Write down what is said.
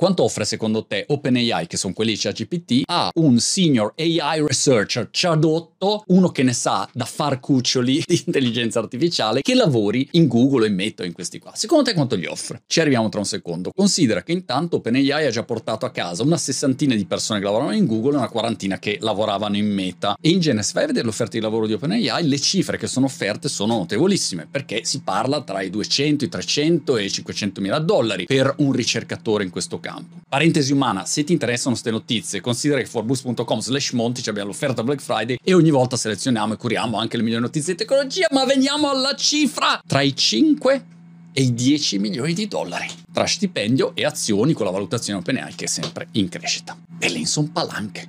Quanto offre secondo te OpenAI, che sono quelli di ChatGPT, a un senior AI researcher ciadotto, uno che ne sa da far cuccioli di intelligenza artificiale, che lavori in Google in Meta in questi qua? Secondo te quanto gli offre? Ci arriviamo tra un secondo. Considera che intanto OpenAI ha già portato a casa una sessantina di persone che lavoravano in Google e una quarantina che lavoravano in Meta. E in genere, se vai a vedere l'offerta di lavoro di OpenAI, le cifre che sono offerte sono notevolissime, perché si parla tra i 200, i 300 e i 500 mila dollari per un ricercatore in questo caso campo. Parentesi umana, se ti interessano queste notizie, considera che forbus.com slash monti abbiamo l'offerta Black Friday e ogni volta selezioniamo e curiamo anche le migliori notizie di tecnologia, ma veniamo alla cifra! Tra i 5 e i 10 milioni di dollari tra stipendio e azioni con la valutazione OpenAI che è sempre in crescita. Belle in son palanche.